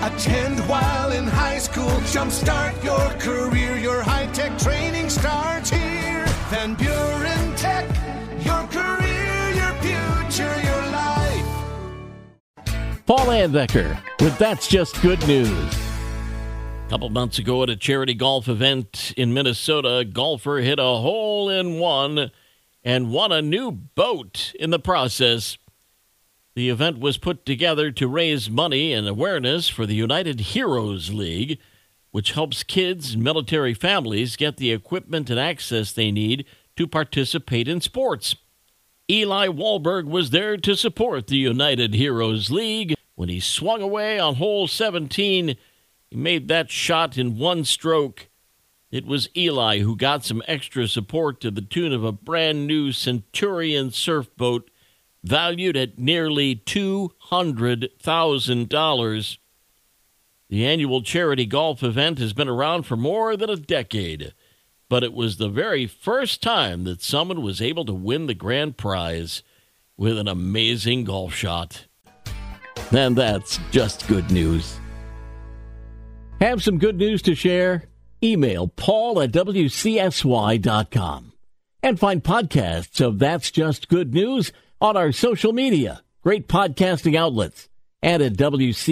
Attend while in high school. Jumpstart your career. Your high tech training starts here. Van Buren Tech. Your career, your future, your life. Paul Anbecker with That's Just Good News. A couple months ago at a charity golf event in Minnesota, a golfer hit a hole in one and won a new boat in the process. The event was put together to raise money and awareness for the United Heroes League, which helps kids and military families get the equipment and access they need to participate in sports. Eli Wahlberg was there to support the United Heroes League. When he swung away on hole 17, he made that shot in one stroke. It was Eli who got some extra support to the tune of a brand new Centurion surf boat valued at nearly $200,000. The annual charity golf event has been around for more than a decade, but it was the very first time that someone was able to win the grand prize with an amazing golf shot. And that's just good news. Have some good news to share? Email paul at wcsy.com and find podcasts of That's Just Good News on our social media, great podcasting outlets, and at WCSY.com.